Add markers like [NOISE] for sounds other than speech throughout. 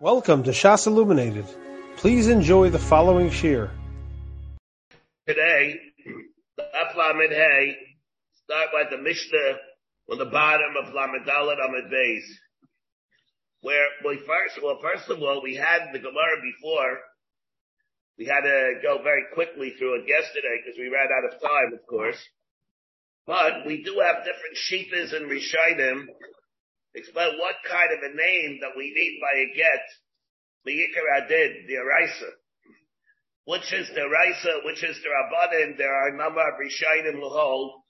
Welcome to Shas Illuminated. Please enjoy the following shir. Today, the Aflamid Hay start by the Mishnah on the bottom of Lamidalit Amid Beis. Where we first, well, first of all, we had the Gemara before. We had to go very quickly through it yesterday because we ran out of time, of course. But we do have different sheetas and Rishaidim explain what kind of a name that we need by a get, the Yikar Adid, the Araisa. Which is the Araisa, which is the Rabbanin, there are a number of Rishayim hold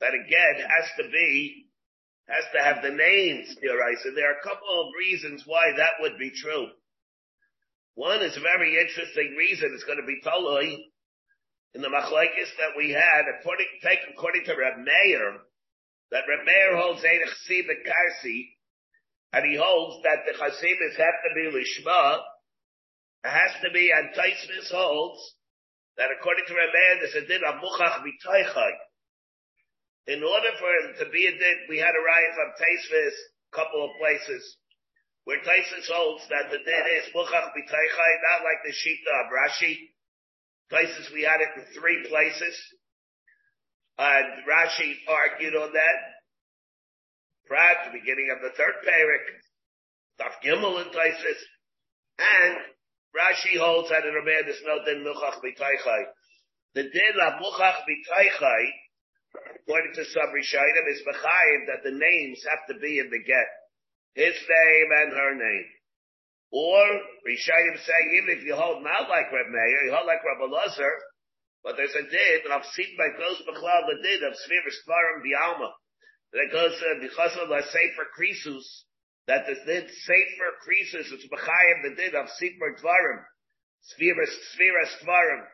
that a get has to be, has to have the names, the Araisa. There are a couple of reasons why that would be true. One is a very interesting reason. It's going to be Toloi in the machlekes that we had, according, take according to Reb Meir, that Reb Meir holds a chassid karsi, and he holds that the chassimis have to be lishma, it has to be, and Taisvis holds that according to Reb Meir, there's a din of muchach b'taychai. In order for it to be a din, we had a riot from Taisvis, couple of places, where Taisvis holds that the din is muchach b'taychai, not like the Shita of Rashi. Places we had it in three places. And Rashi argued on that. Prat, the beginning of the third parak, Daf Gimel and Taisis, and Rashi holds that in Rameir there's no din muchach b'taichai. The din of muchach b'taichai, according to some Rishayim, is b'chayim that the names have to be in the get. His name and her name. Or, Rishayim say, even if you hold not like Reb Meir, you hold like Rabbi Lazar, but there's a I've seen by goes b'chlal the din of svir svarim bialma. That goes uh, because of the sefer krisus. That the sefer krisus is b'chayim the din of sefer dvarim. Svir svarim.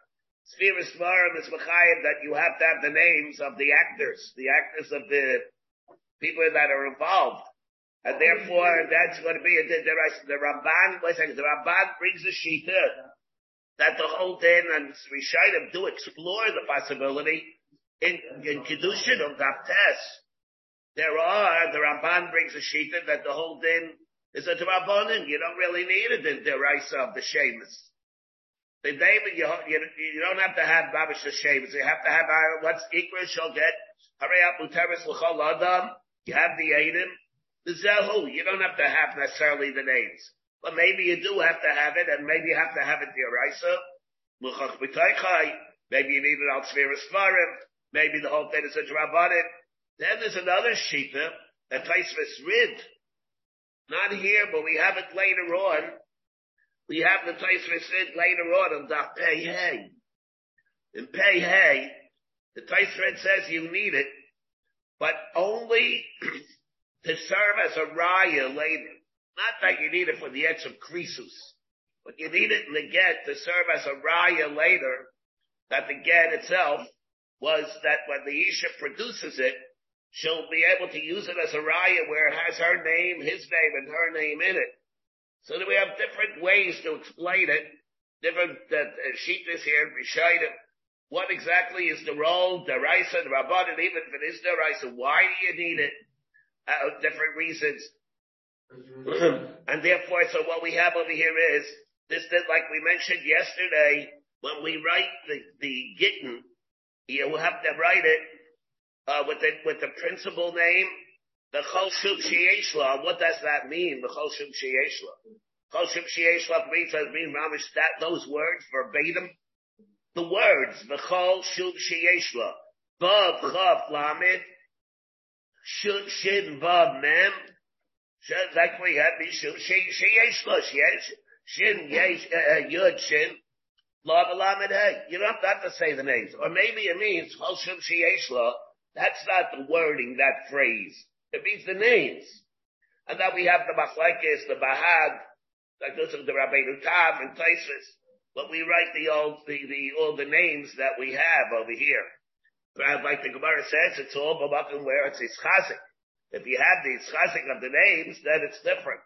Svir svarim is b'chayim that you have to have the names of the actors, the actors of the people that are involved. And therefore, that's going to be a, the, the, Ramban, wait a the Ramban brings the Shita that the whole din and Rishayim do explore the possibility in, in Kedushin of Gaptes. There are, the Ramban brings a shita that the whole din is a Drabonin. You don't really need it in the Raisa of the Sheamus. The David, you, you, you don't have to have Babish the Sheamus. You have to have uh, what's equal shall get. Harayat Muteris L'chol Adam. You have the Adim. The Zehu. You don't have to have necessarily the names. But maybe you do have to have it, and maybe you have to have it b'taychai. Maybe you need it al Svarim. Maybe the whole thing is a Drabanin. Then there's another Shita that Taisvis rid. Not here, but we have it later on. We have the Taisvis rid later on on Daf Pei Hey. In Pei Hey, the Taisvis says you need it, but only [CLEARS THROAT] to serve as a raya later. Not that you need it for the edge of krisus, but you need it in the get to serve as a raya later that the get itself was that when the Isha produces it, she'll be able to use it as a raya where it has her name, his name, and her name in it. So that we have different ways to explain it, different uh, sheetas here, Rishayim. What exactly is the role, the Raisa, the Rabban, and even if it is the Raisa, why do you need it? Uh, different reasons. And therefore, so what we have over here is this that, like we mentioned yesterday, when we write the the gittin, you will have to write it uh, with the with the principal name, the chol shub sheyeshla. What does that mean? The chol shub sheyeshla. Chol shub sheyeshla means mean mamish that those words verbatim. The words the chol shub sheyeshla. Vav chav lamed. Shin vav mem. Like we have Mishu, she, she yesh lo, she yesh, shin yesh, uh, yud shin, lav alamed hey. You don't have to say the names. Or maybe it means, hol shim she yesh lo. That's not the wording, that phrase. It means the names. And then we have the machlekes, the bahad, like those of the Rabbeinu Tam and Taisus. But we write the old, the, the, all the names that we have over here. Like the Gemara says, it's all b'makom where it's chazik. If you have the chasik of the names, then it's different.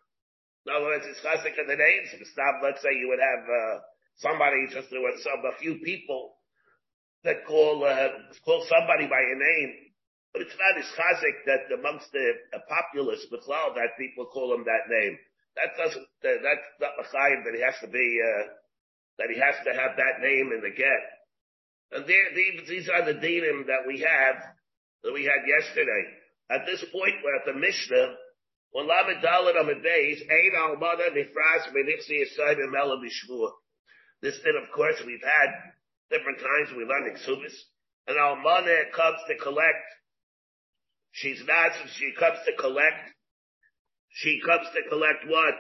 In other words, it's chasik of the names. Stop, let's say you would have, uh, somebody, just there were some, a few people that call, uh, call somebody by a name. But it's not as chasik that amongst the, populace, Bichlal, that people call him that name. that doesn't, uh, that's not Machayim that he has to be, uh, that he has to have that name in the get. And these, these are the dinim that we have, that we had yesterday. At this point, we're at the Mishnah, when Lamed Dalet Amid Beis, Ein Almana Nifras Benichsi Yisayim Mela Bishvua. This then, of course, we've had different times we learned Ksubis. And Almana comes to collect. She's not, she comes to collect. She comes to collect what?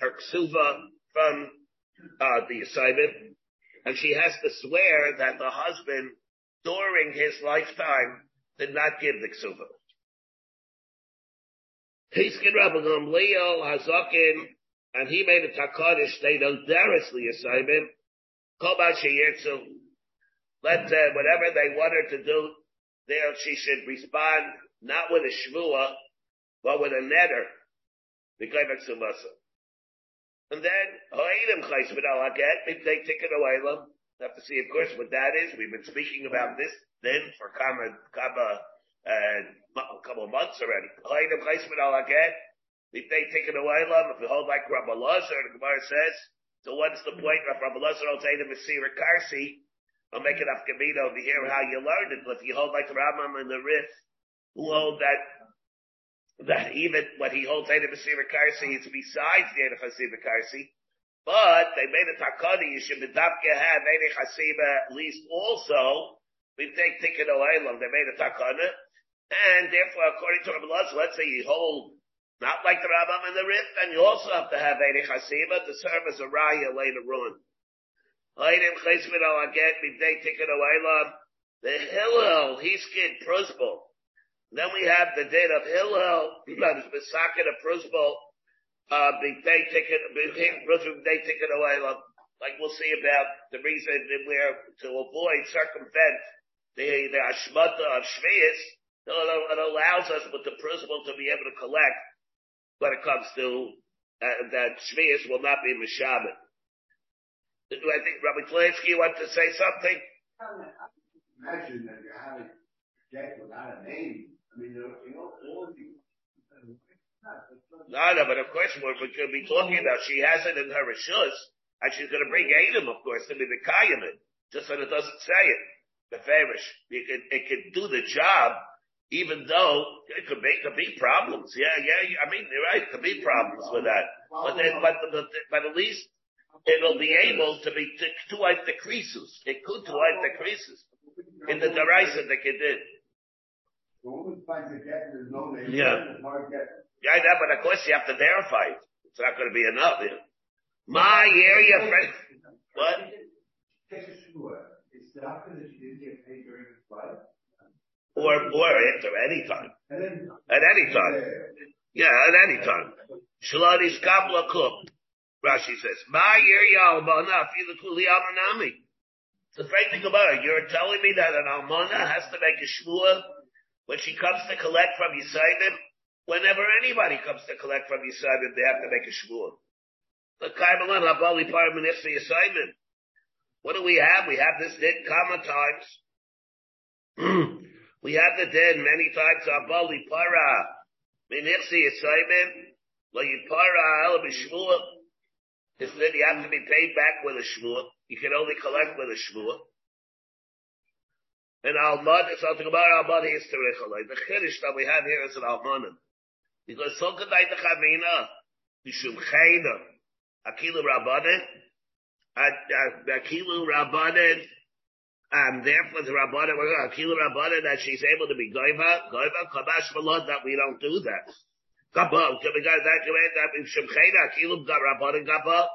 Her ksuva from uh, the assignment. And she has to swear that the husband, during his lifetime, did not give the ksuva. Hiskin Rabbi Gamliel Hazakin, and he made a takadish, they don't darously assignment. Kobach Yirtzu. Let, uh, whatever they want her to do, there she should respond, not with a shvua, but with a netter. And then, Ha'edim Chais B'nal Haget, if they take it away. Have to see, of course, what that is. We've been speaking about this then for Kama, uh, a couple of months already. If they take it away, if we hold like Rabbi Lazar, the Gemara says, so what's the point? Rabbi Lazar will say to Masira Karsi, I'll make it Afkamino over here how you learned it. But if you hold like the and the Rif, who hold that that even what he holds Eidim Masira Karsi is besides the Eidim Hasiba Karsi, but they made a takadi, you should be bedavke have Eidim Hasiba at least also, we take ticket oilam, they made a takana, and therefore according to Rabbi Lazar, let's say you hold not like the Rambam and the Rif, then you also have to have Eidim Hasiba to serve as a raya later on. The Hillel, he's kid Prusbel, then we have the date of Hillel, [CLEARS THROAT] that is Besakin of Prusbel, uh, big day ticket, big day ticket away, like we'll see about the reason that we're to avoid, circumvent the, the Ashmata of Shvius, it allows us with the principle to be able to collect when it comes to, uh, that Shvius will not be Meshabit. I think Rabbi Tlansky wanted to say something. Imagine that you're having a debt without a name. I mean, you know, all of you. No, no, but of course we're, we're going to be talking about she has it in her rishus, and she's going to bring Adam, of course, to be the kayamin, just that it doesn't say it. The farish, it could, it could do the job, even though it could be, could be problems. Yeah, yeah, I mean, you're right, could be problems with that. But then, but, but, but at least it'll be able to be, to, to wipe the creases. It could to wipe the creases in the deraisa that it did. The woman finds a get, there's no name. Yeah. Yeah, that, but of course you have to verify it. It's not going to be enough. Yeah. My area, friend. What? It's the that she didn't get paid during his life. Or, or after any time. At any time. Yeah, at any time. Shaladi's kabla kum. Rashi says, My area albana fila kuli amanami. A fake thing about it. You're telling me that an almana has to make a shmua when she comes to collect from Yisaidim, whenever anybody comes to collect from Yisaidim, they have to make a shvuah. The Kaimalan Habali Parmanifsi Yisaidim. What do we have? We have this din common times. [CLEARS THROAT] we have the din many times Habali Para Minifsi Yisaidim. Lo Yipara El B'Shvuah. This then you have to be paid back with a shvuah. You can only collect with a shvuah. And Almad, it's something about Almad is Terichalai. The Chiddush that we have here is an Almanim. Because so could I the Chavina, Mishum Chayna, Akilu Rabbanin, Akilu Rabbanin, and therefore the Rabbanin, Akilu Rabbanin, that she's able to be Goiva, Goiva, Kabash Malod, that we don't do that. Gabal, can we go that way, that Mishum Chayna, Akilu Rabbanin, Gabal,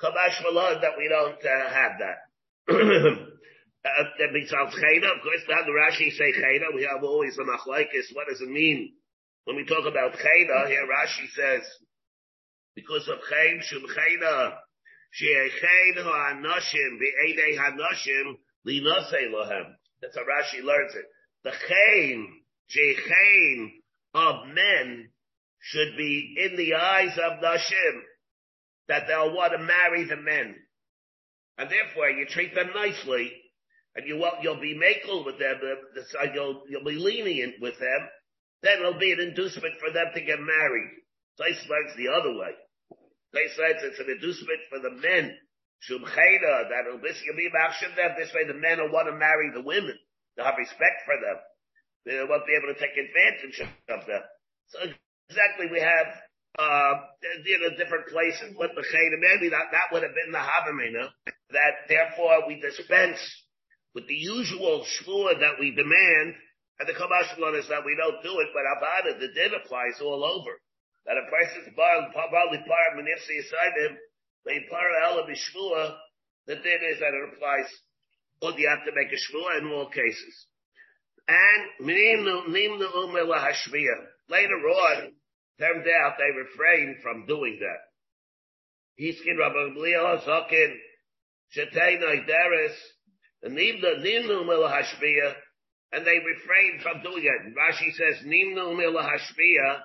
Kabash Malod, that we don't uh, have that. [COUGHS] Uh, that means. Of course, now the Rashi say chayda. We have always a machlekes. What does it mean when we talk about chayda? Here Rashi says because of chayn shum chayda she'echayn ha'anoshim be'edei ha'anoshim linasei lohem. That's how Rashi learns it. The chayn she'echayn of men should be in the eyes of nashim that they'll want to marry the men. And therefore you treat them nicely and you will, you'll be makel with them, uh, you'll, you'll be lenient with them, then it'll be an inducement for them to get married. Place learns the other way. They said it's an inducement for the men. Shum that will be them. This way the men will want to marry the women. They'll have respect for them. They won't be able to take advantage of them. So exactly we have, uh, you know, different places with the chayda. Maybe that, that would have been the Havamina. That therefore we dispense with the usual shvua that we demand, and the Kamashmalon is that we don't do it, but Abada, the din applies all over. That a person's bar, probably par manifsi aside ela b'shvua, the din is that it applies, or you have to make a shvua in all cases. And nimnu umel hashvia. Later on, turned out they refrained from doing that. Hiskin Rabbi Bliel Zokin, Shetei and Nimnu Mil Hashbia, and they refrained from doing it. Rashi says, Nimnu Mil Hashbia,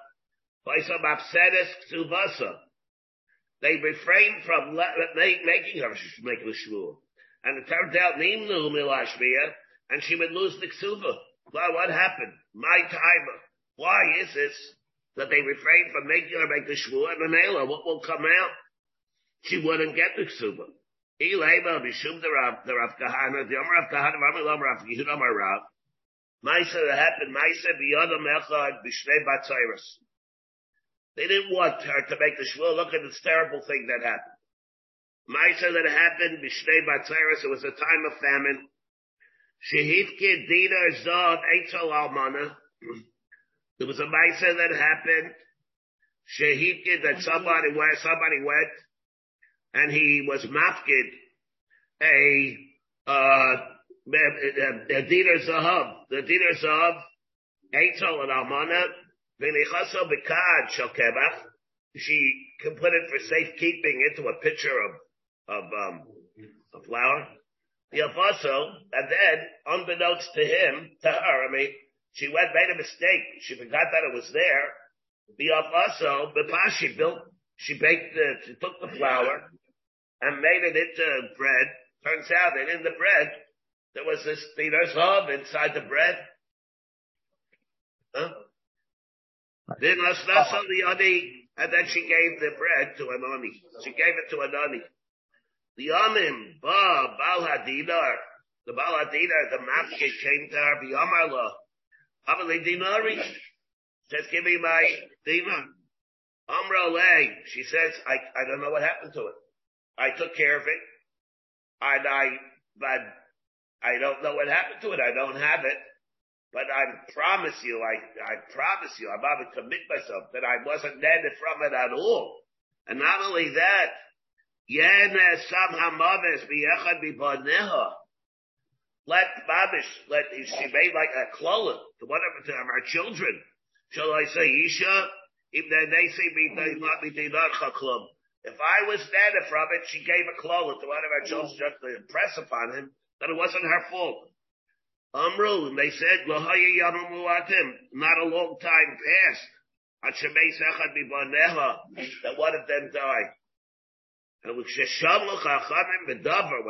by some Apsedis Ksuvasa. They refrained from making her make the shvur. And it turned out Nimnu Mil Hashbia, and she would lose the Ksuva. Well, what happened? My timer. Why is this? That they refrained from making her make the shvur and mailer. What will come out? She wouldn't get the Ksuva. Ilema Mishum the Rav, the Rav Kahana, the Omer Rav Kahana, Rav Rav Yehud Omer Rav. That happened, Maisa biyadam echad b'shnei batzayras. They didn't want her to make the shvur. Look at this terrible thing that happened. Maisa that happened, b'shnei batzayras, it was a time of famine. Shehifke dinar zav eitzel almana. [CLEARS THROAT] There was a Maisa that happened. Shehifke that somebody went, somebody went and he was mafkid a, uh, a, a dinar zahav, the dinar zahav, Eitzel and Almana, she can put it for safekeeping into a pitcher of, of, um, of flour. And then, unbeknownst to him, to her, I mean, she went, made a mistake. She forgot that it was there. The Afaso, Bepashi built, she baked the, she took the flour, and made it into bread. Turns out that in the bread, there was this dinar hub inside the bread. Huh? Then the ani, and then she gave the bread to an ani. She gave it to an ani. The anim, ba, bal hadinar, the bal hadinar, the mafkid came to her, biyamarla, avali dinari, says, give me my dinar. Amra lay, she says, I, I don't know what happened to it. I took care of it. And I, but I don't know what happened to it. I don't have it. But I promise you, I, I promise you, I'm about to commit myself that I wasn't netted from it at all. And not only that, let Babish, let, she made like a klola to whatever to our children. Shall I say Isha? If they say me, club. If I was dead from it, she gave a cloth to one of our children just to impress upon him that it wasn't her fault. Amru, and they said, not a long time passed. That one of them died. And when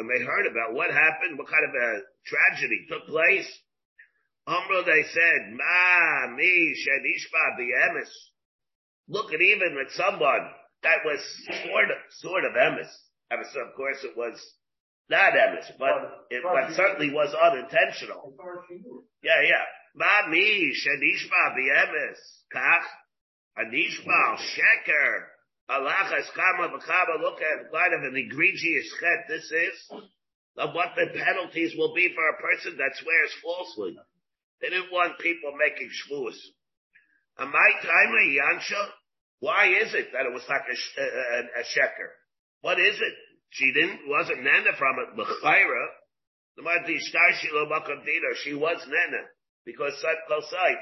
they heard about what happened, what kind of a tragedy took place, Amru, they said, Ma, mi, shenishba, biemis. Look at even at someone that was sort of, sort of emes. Emes, of course, it was not emes, but it but certainly was unintentional. Yeah, yeah. Mami, shenishma b'emes, kach, anishma, sheker, alachas kama v'kama, look at what of an egregious chet this is, of what the penalties will be for a person that swears falsely. They didn't want people making shvuas. Am I timely, Yansha? Why is it that it was like a, a, a sheker? What is it? She didn't, wasn't nana from it, B'chayra. The She dina. Was nana. Because Kosai,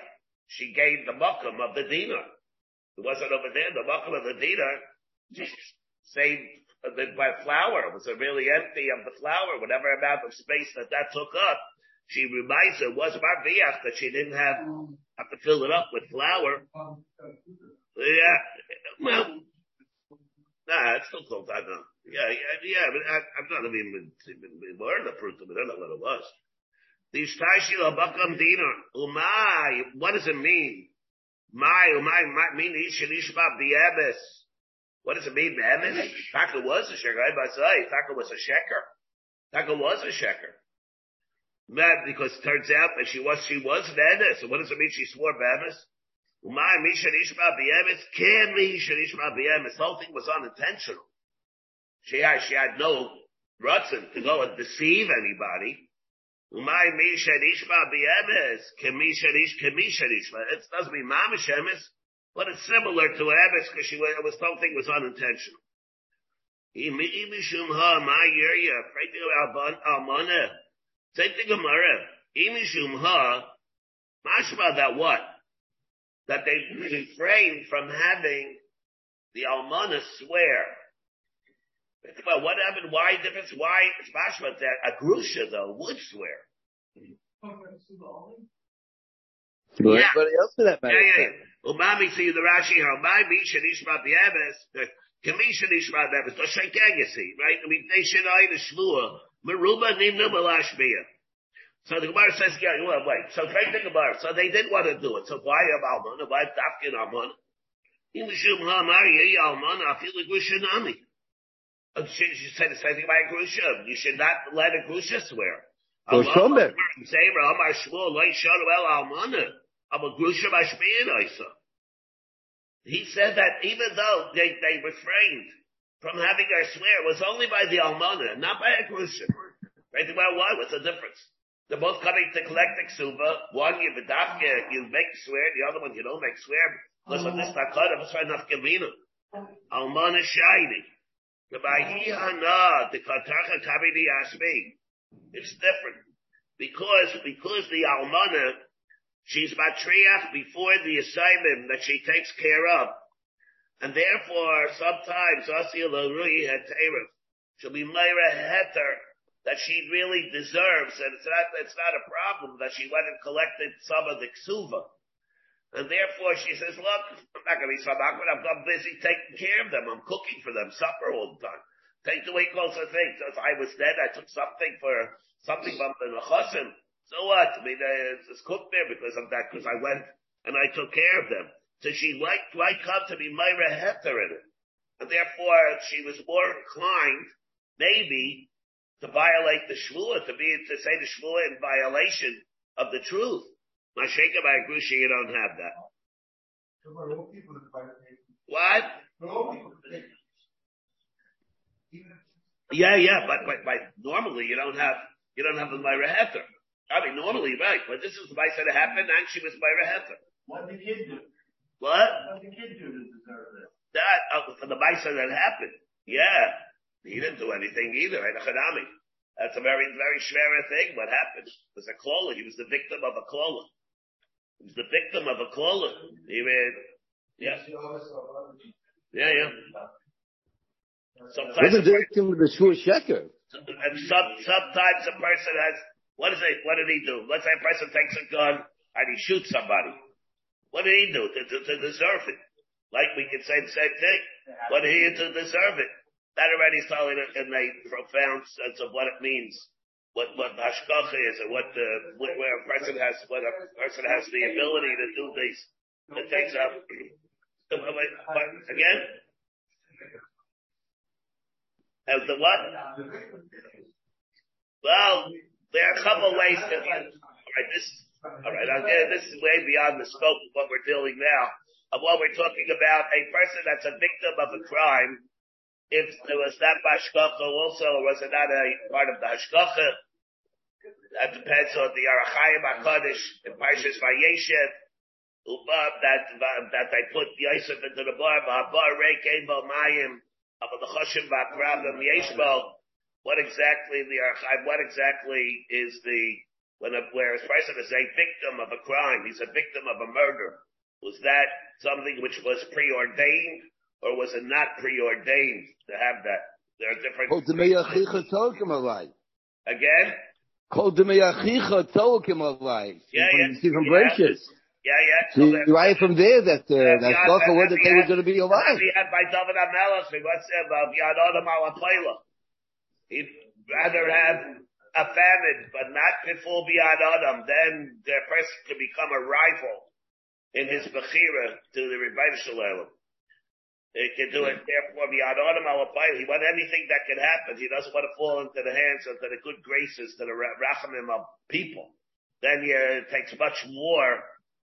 she gave the makam of the dinar. It wasn't over there, the makam of the dinar, saved by flour. It was really empty of the flour, whatever amount of space that that took up. She reminds her, was Marviach that she didn't have, have to fill it up with flour. Yeah. Well, nah, it's still called. Yeah, yeah, yeah, but I, I'm not even, learned the fruit of it. I don't know what it was. The Ishtashi Bakam Dinar. Umay. What does it mean? My, umay, mean Ishin Ishma Biebes. What does it mean, Behemis? Taka was a sheker. I say Taka was a sheker. Taka was a sheker. Mad because it turns out that she was she was an So what does it mean? She swore Behemis. Umay misha nishma Behemis. Can misha nishma Behemis. The whole thing was unintentional. She had she had no rutzen to go and deceive anybody. Umay misha nishma Behemis. Can misha nish can misha nishma. It doesn't mean mamish emes. But it's similar to Emes because she was, it was something was unintentional. Same thing Gemara. Imishum ha, mashma that what? That they refrain from having the almana swear. About what happened, why difference, why it's mashma that a grusha though would swear. Yeah. Everybody else for that matter. Yeah, yeah, yeah. Umami see the Rashi. Umami shenishma b'emes. Kami shenishma b'emes. To shenkeg you see, right? I mean, they should eye the shmua. Meruba nimnu malashmiya. So the Gemara says, yeah, well, wait. So great thing about it. So they didn't want to do it. So why have Almana? Why have Dafkin Almana? Imishum ha'amar yehi Almana afilu grushanami. She, she said the same thing about Grusha. You should not let a Grusha swear. Or Shomer. Say, Amar Shmuel, loy shanu el Almana. He said that even though they, they refrained from having her swear, it was only by the almana, not by a grusha. Right? Well, why? What's the difference? They're both coming to collect the ksuba. One, you bedafke, you make swear. The other one, you don't make swear. Of this takada, it's enough gavina. Almana shiny. It's different. Because, because the almana She's matriach before the assignment that she takes care of. And therefore, sometimes, she'll be Myra Heter, that she really deserves, and it's not, it's not a problem that she went and collected some of the ksuva. And therefore she says, look, I'm not going to be sabakman, I'm busy taking care of them, I'm cooking for them supper all the time. Take away closer things. If I was dead, I took something for, something from the nechasim. So what? I mean, it's cooked there because of that, because I went and I took care of them. So she might, might come to be Myra Heter in it. And therefore she was more inclined, maybe, to violate the Shmua, to be, to say the Shmua in violation of the truth. Masheka by Grusha, you don't have that. What? Yeah, yeah, but, but, but normally you don't have, you don't have the Myra Heter. I mean, normally, right, but this is the vice that happened, and she was by Rehefer. What did the kid do? What? What did the kid do to deserve this? That, uh, for the vice that happened. Yeah. He didn't do anything either, right? That's a very, very schwere thing, what happened. It was a klola. He was the victim of a klola. He was the victim of a klola. He made, yeah. Yeah, yeah. Sometimes. Wasn't the victim of the shur sheker? And some, sometimes a person has what is it? What did he do? Let's say a person takes a gun and he shoots somebody. What did he do to, to, to deserve it? Like we can say the same thing. What did he do to deserve it? That already is telling it in a profound sense of what it means, what what hashkacha is, and what the where a person has what a person has the ability to do these the things up. Again, as the what? Well, there are a couple ways to, alright, this, alright, okay, this is way beyond the scope of what we're dealing now, of what we're talking about, a person that's a victim of a crime, if it was that hashkacha also, or was it not a part of the hashkacha? That depends on the Ohr HaChaim HaKadosh in Parshas Vayeshev, that, that they put Yosef into the bar, V'habar Reikein Mayim, Choshim V'akrabim Yeshbo, what exactly the archive, what exactly is the, when a, where a person is a victim of a crime, he's a victim of a murder. Was that something which was preordained or was it not preordained to have that? There are different. Again? Yeah, yeah. See from yeah. Gracious. Yeah, yeah. So you right from there that uh, Yeah, that yeah, Shkocha was that they were going to be alive. We had by David we once said about Yad Adam Alapayla. He'd rather have a famine, but not before Biyad Adam, then the person could become a rival in his Bechira to the Rebbeinu Shalom. He can do it, therefore, beyond autumn, he wants anything that can happen. He doesn't want to fall into the hands of the good graces, to the rachamim of people. Then yeah, it takes much more,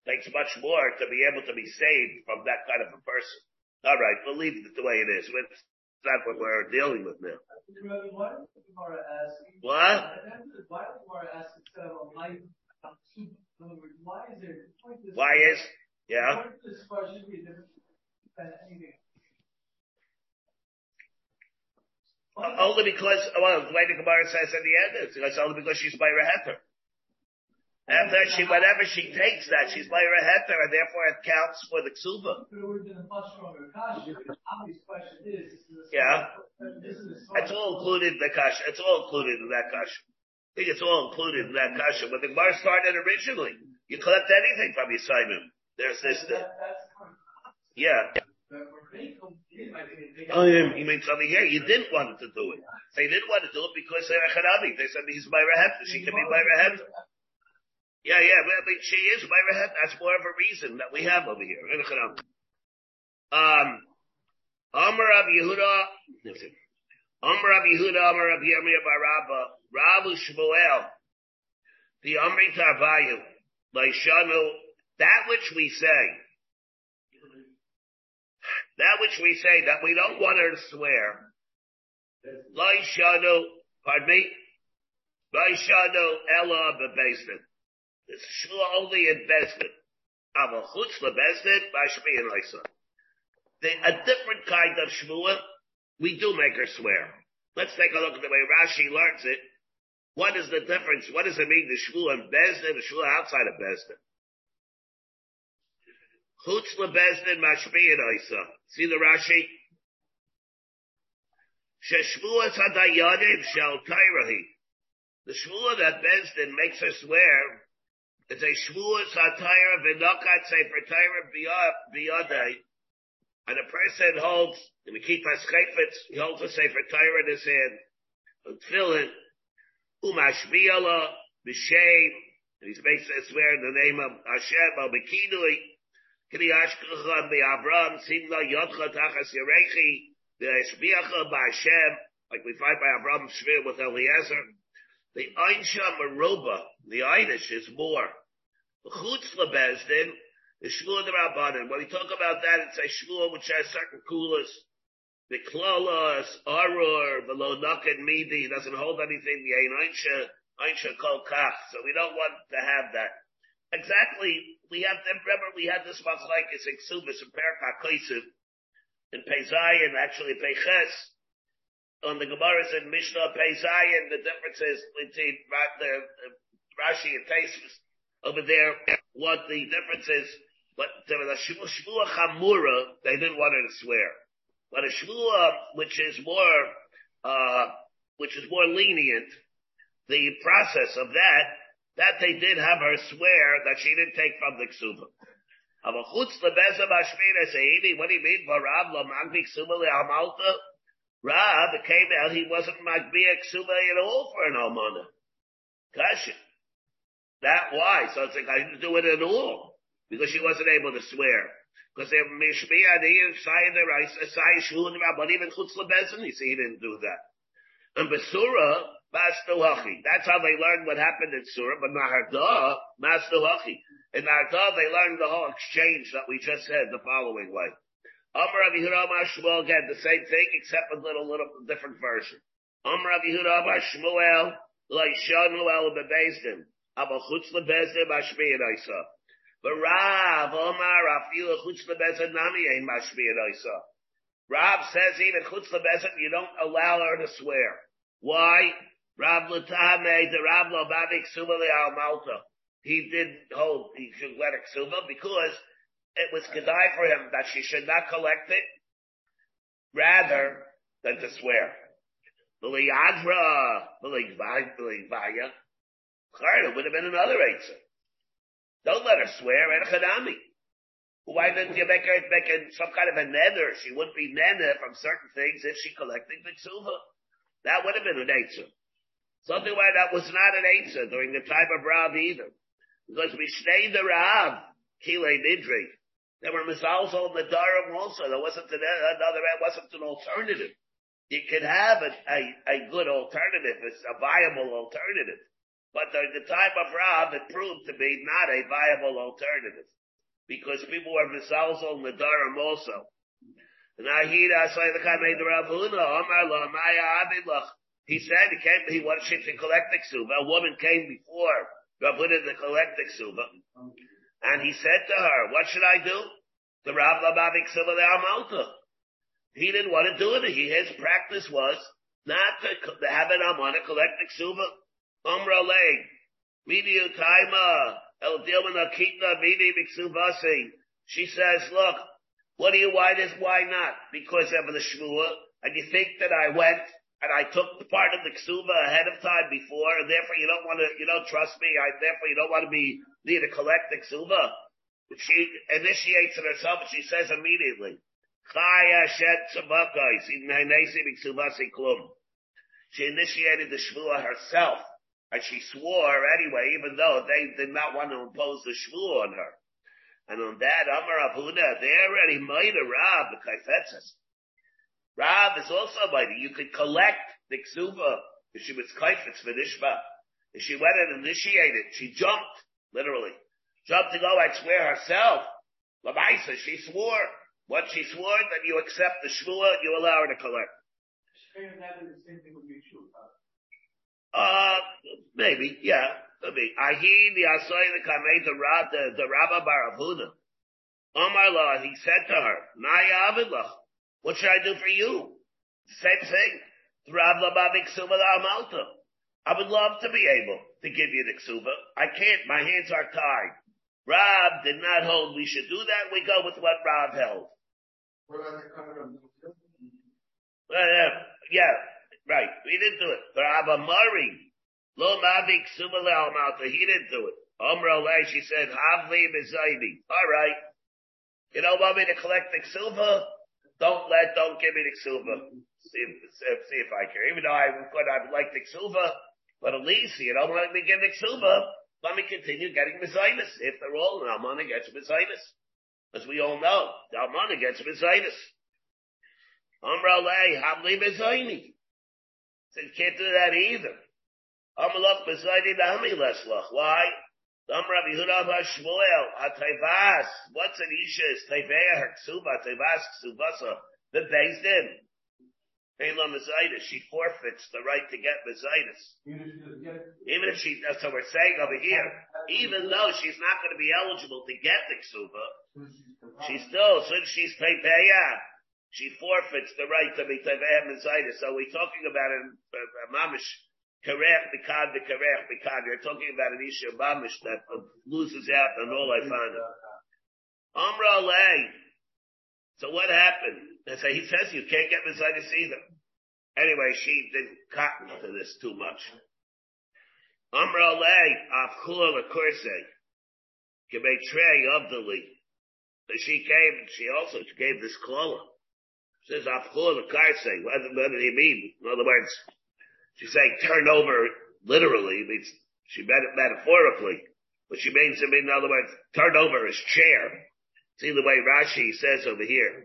takes much more to be able to be saved from that kind of a person. All right, we'll leave it the way it is. It's not what we're dealing with now. What? Why is, Gemara ask instead of a life? In other words, why is there? Why is? Yeah. This question should be different than anything. Only because, well, the way the Gemara says at the end, it's only because she's by Reheter. After she, whatever she takes that, she's by Reheter, and therefore it counts for the Ksuba. Yeah. It's all included in the Kasha. It's all included in that Kasha. I think it's all included in that Kasha. But the Gemara started originally. You collect anything from your Simon. There's this, the, yeah. Oh, yeah. You mean something here? You didn't want to do it. They didn't want to do it because they're Echanavi. They said he's my Rahefta. She can be by Rahefta. Yeah, yeah, but, but she is my Rahefta. That's more of a reason that we have over here. Um, Amar Rav Yehuda, Amar Rav Yehuda, Amar Rav Yirmiyah Bar Rabba, Ravu Shmuel, the Amri Tarvayu, Laishanu, that which we say, that which we say that we don't want her to swear. Laishanu, pardon me? Laishanu Ella Bebezdin. It's shua only in Bezdin. Ava chutz lebezdin, and Isa. A different kind of shmua, we do make her swear. Let's take a look at the way Rashi learns it. What is the difference? What does it mean, the shmua in Bezdin, the shmua outside of Bezdin? Chutz lebezdin, mashmi and Isa. See the Rashi? Sheshmuas hadayanim shel tairahi. The shmua that Bezdin makes her swear it's a shvuah satire v'nokat sefer Torah biyadei, and a person holds in the kippah chayfetz, he holds a sefer Torah in his hand, a tefillin, umashbiyala b'shem, and he's based a swear in the name of Hashem al b'kinui, k'ni ashkacha b'Avram simla yodcha tachas yerechi, v'eshbiyacha b'Hashem, like we find by Avram Shvir with Eliezer, the Einsha Maroba, the Einish is more. Chutz Lebezdin, the Shmuel the Rabbanim. When we talk about that, it's a Shmuel which has certain coolers. The Klolos, Arur, below Nakan Midi, doesn't hold anything, the Ein Einsha, Einsha Kol Kach. So we don't want to have that. Exactly, we have, them. remember we had this like it's in Ksubis and Perka in Pezayin, actually Peches, on the Gemara's in Mishnah Peizayin, the difference is between the, the Rashi and Taisus over there, what the difference is, but there was a Shmua Chamura, they didn't want her to swear. But a Shmua, which is more, uh, which is more lenient, the process of that, that they did have her swear that she didn't take from the Ksuba. What do you mean? Varab lo magbi? Rab, it came out he wasn't Magbiya Ksuba at all for an Almana. Kasha. That why? So it's like I didn't do it at all. Because she wasn't able to swear. Because they Mishbiya the Shul but even Chutz Lebezin, you see he didn't do that. And Basura, Mastuhachi. That's how they learned what happened in Surah, but Mahardah, Mastuhachi. In Mahardah, they learned the whole exchange that we just said the following way. Amr Rav Yehuda Amar Shmuel, again, the same thing, except a little, little different version. Amr Rav Yehuda Amar Shmuel, like Shanu El Bebezdin, Abba Chutz Lebezdin and Isa. But Rav Omar Afilu Chutz Lebezdin Nami Ein and Isa. Rav says even Chutz Lebezdin, you don't allow her to swear. Why? Rav Latame, the Rav Lobavik Sumali Al Malta. He didn't hold, he should let her Ksuba because it was kedai for him that she should not collect it rather than to swear. B'liyadra, b'liyvaya, it would have been another answer. Don't let her swear, Erchadami. Why didn't you make her make a, some kind of a nether? She wouldn't be nether from certain things if she collected the ksuva. That would have been an answer. Something why that was not an answer during the time of Rav either. Because we stayed the Rav, Kile Nidri, There were mizalzol in the darim also. There wasn't an, another, it wasn't an alternative. You could have a, a, a good alternative, it's a viable alternative. But during the time of Rav, it proved to be not a viable alternative. Because people were mizalzol in the darim also. Nahida Sailaka made the Ravuna, Omar La Maya Abilach. He said he came, he wanted to collect the ksuba. A woman came before Ravuna to collect the ksuba. And he said to her, what should I do? The Rav Labavi ksuba the Amalta. He didn't want to do it. He, his practice was not to, have an Amana collect the ksuba. Omra Leg. Midi Utaima. Uh, El Dilmana Kitna Midi Miksubasi. She says, look, what do you, why this, why not? Because of the Shmua, and you think that I went and I took part of the ksuba ahead of time before, and therefore you don't want to, you don't trust me, I, therefore you don't want to be, need to collect the ksuba. She initiates it herself and she says immediately, she initiated the shvua herself, and she swore anyway, even though they did not want to impose the shvua on her. And on that, Amar Abuna, they already made a Rab, the Kaifetzes. Rab is also a mighty. You could collect the Ksuba if she was Kaifetz Nishba. If she went and initiated, she jumped, literally. Jumped to go and swear herself. Lamaisa, she swore. What she swore, that you accept the Shvua, you allow her to collect. Uh, maybe, yeah. Maybe. Ahi the Asoy the Kamei the Rab the, the Rabba Baravuda. Omar La, he said to her, Naya Avidlach, what should I do for you? Same thing. Rab Labavik Suba Malta. I would love to be able to give you the ksuba. I can't, my hands are tied. Rab did not hold we should do that. We go with what Rab held. What about the cover of Well, yeah, yeah, right. We didn't do it. Rab Amari, Lo Mavi Ksuba Malta. He didn't do it. Omra she said, Havli Mizaidi. All right. You don't want me to collect the ksuba? Don't let, don't give me the ksuba. See if, see if I care. Even though I would, I'd like the ksuba, but at least you don't want me give the ksuba. Let me continue getting mezainis. If they're all, the Almana gets mezainis. As we all know, the Almana gets mezainis. Amra lei, hamli mezaini. So you can't do that either. Amalach mezaini nahami leslach. Why? Rabbi Bar Shmuel, what's an Isha's Tayveya her ksuba, Tayvas ksubasa, the based in. Elam Mizaitis, she forfeits the right to get Mizaitis. Even if she, that's what we're saying over here, even though she's not going to be eligible to get the ksuba, she still, since she's Tayveya, she forfeits the right to be Tayveya Mizaitis. So we're talking about in uh, Mamish, Karech Bikad Karech Bikad. You're talking about an Isha Bamish that loses out on all I find. Amra Lay. So what happened? And so he says you can't get Messiah either. Anyway, she didn't cotton to this too much. Amra Lay, Afkula Lakurse. Kebetray Abdali. She came, and she also gave this klola. Says Afkula Lakurse. What, what did he mean? In other words, She's saying turn over literally, means she meant it metaphorically, but she means it in other words, turn over his chair. See the way Rashi says over here.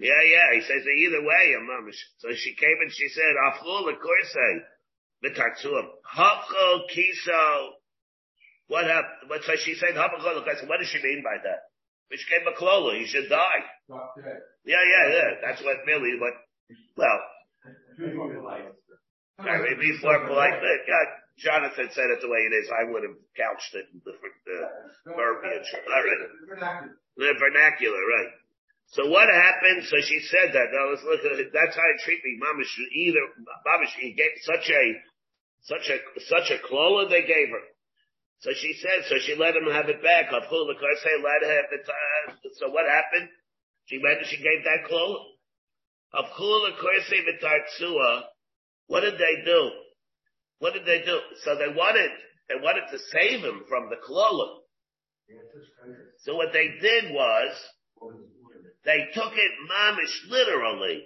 Yeah, yeah, he says either way, mamish. So she came and she said, Aflul Kurse, Vitartsuam, Hafko Kiso. What happened? What, so she said, Hafko What does she mean by that? Which came a Klola, he should die. Yeah, yeah, yeah. That's what really, what, well, Sorry, before polite, but yeah, Jonathan said it the way it is. I would have couched it in different uh, verbiage. All right. The vernacular, right. So what happened? So she said that. Now let's look at it. That's how I treat me. Mamish, either, Mamish, he gave such a, such a, such a klola they gave her. So she said, so she let him have it back. Of who, the say let her have the time. So what happened? She went and she gave that klola. What did they do? What did they do? So they wanted, they wanted to save him from the Klola. So what they did was, they took it mamish literally,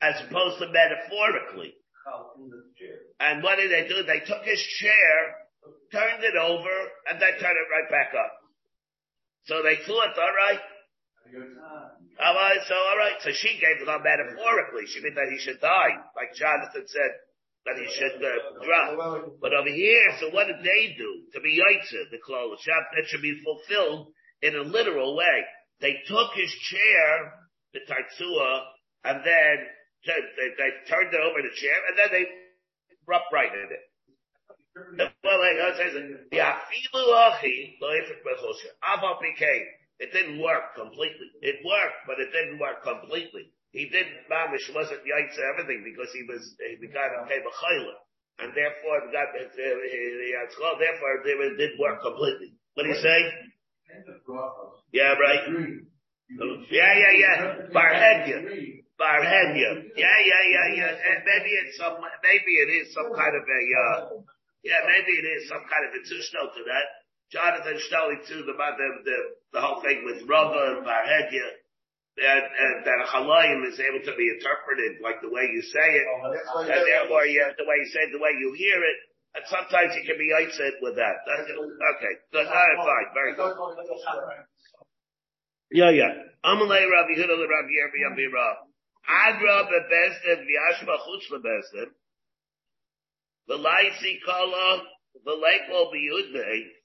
as opposed to metaphorically. And what did they do? They took his chair, turned it over, and then turned it right back up. So they thought, all right. All right, so all right. So she gave it on metaphorically. She meant that he should die, like Jonathan said that he should uh, drop. But over here, so what did they do to be yaitzer the klal that should be fulfilled in a literal way? They took his chair, the tatsua, and then they, they turned it over the chair, and then they uprighted it. Well, like I says, it didn't work completely. It worked, but it didn't work completely. He didn't, Mamish wasn't yaitz everything because he was, he got a chayla. And therefore, got, uh, therefore, it did work completely. What do you say? Yeah, right. Yeah, yeah, yeah. Bar Hedya. Barhenya. Yeah, yeah, yeah, yeah. And maybe it's some, maybe it is some kind of a, uh, yeah, maybe it is some kind of a tushno to that. Jonathan Shtali too, the, the, the, the whole thing with Rava and Bar Hedya that, uh, that Chalayim is able to be interpreted like the way you say it. Oh, and therefore, you, the way you say it, the way you hear it. And sometimes you can be ited with that. Okay. Good. All right, fine. Very good. Yeah, yeah. Amalei Rabbi Huda Rabbi Yerbi Rabbi Rav. Adra bebesdim v'yashba chutz bebesdim. V'laisi kala v'leikol b'yudmei.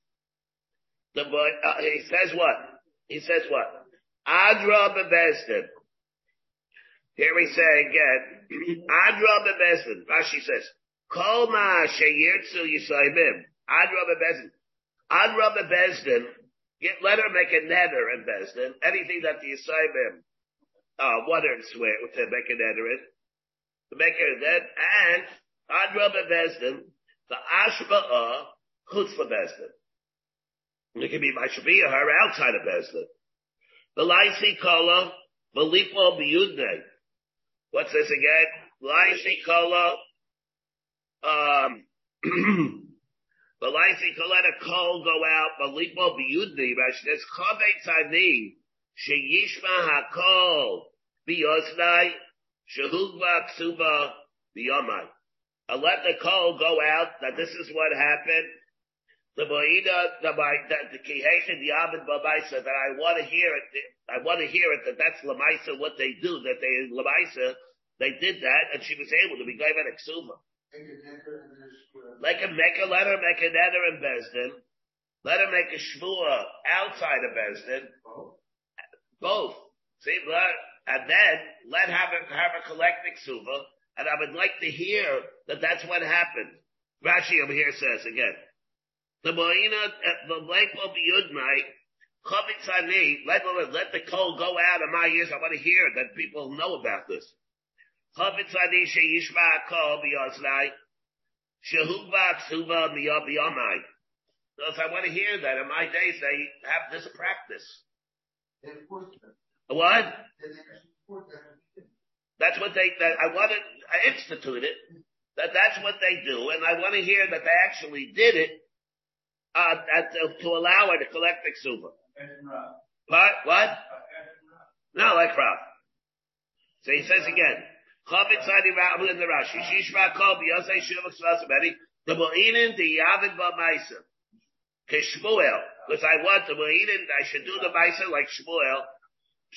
The boy, uh, he says what? He says what? Adra bebesdim. Here we say again, [CLEARS THROAT] Adra bebesdim. Rashi says, Kol ma sheyirtzu yisaybim. Adra bebesdim. Adra bebesdim. Get, let her make a netter in Besdin. Anything that the Yisaybim, uh, want her to swear, to make a netter in. To make her then, and, Adra bebesdim, the Ashba'ah, chutz bebesdim. It can be my Shabiyah, her outside of Besdin. The Laisi Kala, Malipo Biyudne. What's this again? Laisi Kala, um, [CLEARS THROAT] the Laisi Kala, let a call go out, Malipo Biyudne, There's Chavetz Ani, Sheyishma HaKol, Biyoznai, Shehugva Ksuba, Biyomai. I let the call go out that this is what happened that I want to hear it, I want to hear it, that that's Lamaisa, what they do, that they, Lamaisa, they did that, and she was able to be given a Ksuma. Like a make a letter, make a netter in Besdin. Let her make a shvua outside of Besdin. Both. See, let, and then let have her, have her collect the ksuva, and I would like to hear that that's what happened. Rashi over here says again, let, let the coal go out of my ears. I want to hear that people know about this. So I want to hear that in my days they have this practice. What? That's what they, that I want to, I instituted it, that that's what they do, and I want to hear that they actually did it, uh, to, to allow her to collect the ksuba. What? What? No, like Rav. So he says again, the Ksvasabedi, the Yavid Ba'Maisa, Kishmuel, because I want the Mo'inin, I should do the Maisa like Shmuel,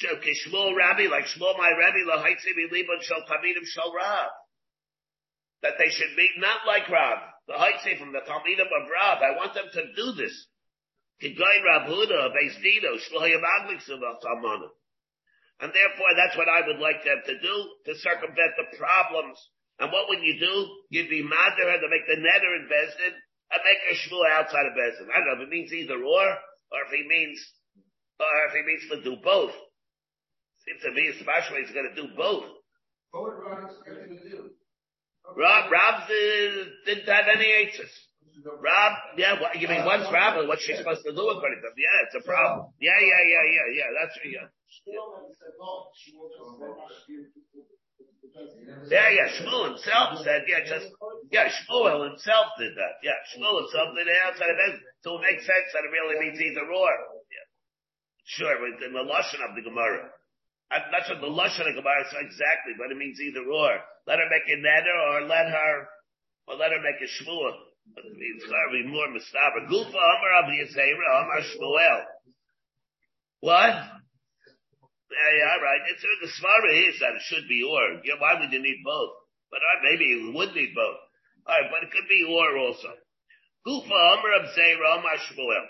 Kishmuel Rabbi, like Shmuel my Rabbi, Lahaitzi Libon Shal Tamidim Shal Rav. That they should be not like Rav the Haitse from the Talmidim of Rav. I want them to do this. And therefore, that's what I would like them to do, to circumvent the problems. And what would you do? You'd be mother to make the netter in Bezdin, and make a shmua outside of Bezdin. I don't know if it means either or, or if he means, or if he means to do both. Seems to me, especially, he's going to do both. What would going to do? Rob, Rob uh, didn't have any answers. Rob, yeah, what, you mean what's Rob what's she supposed to do according to him? Yeah, it's a problem. Yeah, yeah, yeah, yeah, yeah, that's, yeah. Yeah, yeah, Shmuel himself said, yeah, just, yeah, Shmuel himself did that. Yeah, Shmuel himself did it outside of it. So it makes sense that it really means either or. Yeah. Sure, in the Lashon of the Gemara. That's what the Lashon of Gemara says exactly, but it means either or. Let her make a neder or let her, or let her make a shmua. But it means be more mistaber. Gufa Amar Rabbi Yisrael Amar Shmuel. What? Yeah, yeah, right. It's the svara is that it should be or. Yeah, why would you need both? But uh, maybe you would need both. All right, but it could be or also. Gufa Amr of Zera Mashmuel.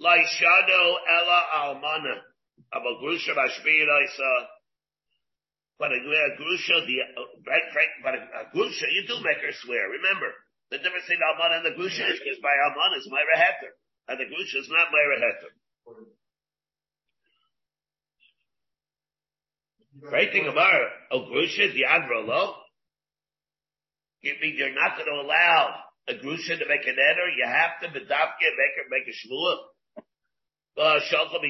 Laishado Ella Almana. About Grusha Mashmir Isa. But a, Grusha, the, but a, Grusha, you do make her swear. Remember, the difference between Almana and the Grusha is because by Almana is Myra Heter. And the Grusha is not Myra Heter. Right thing about a Grusha, the Adra Lo. You mean you're not going to allow a grusha to make an eder? You have to bedavke make her make a shmua. Uh, Shalcha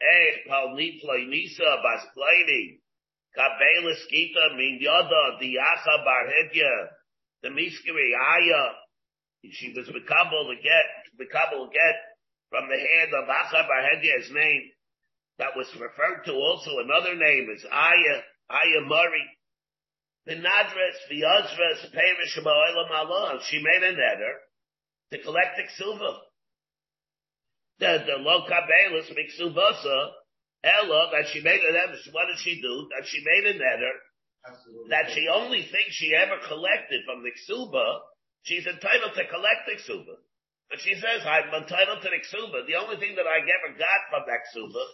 eh, pal nifla nisa bas kleini. Kabela skita min yada diacha barhedya. The miskiri aya. She was bekabel to get, bekabel get from the hand of Acha barhedya, his name. That was referred to also another name is Aya, Aya Murray. The Nadras, the Azras, Perish Ma'olam Allah, she made a netter to collect Iksuva. The, the Lo Kabelis, Miksuvasa, Ella, that she made a netter, what did she do? That she made a netter, that she only thinks she ever collected from the Ksuba, she's entitled to collect the Ksuba. But she says, I'm entitled to the Ksuba. The only thing that I ever got from that Ksuba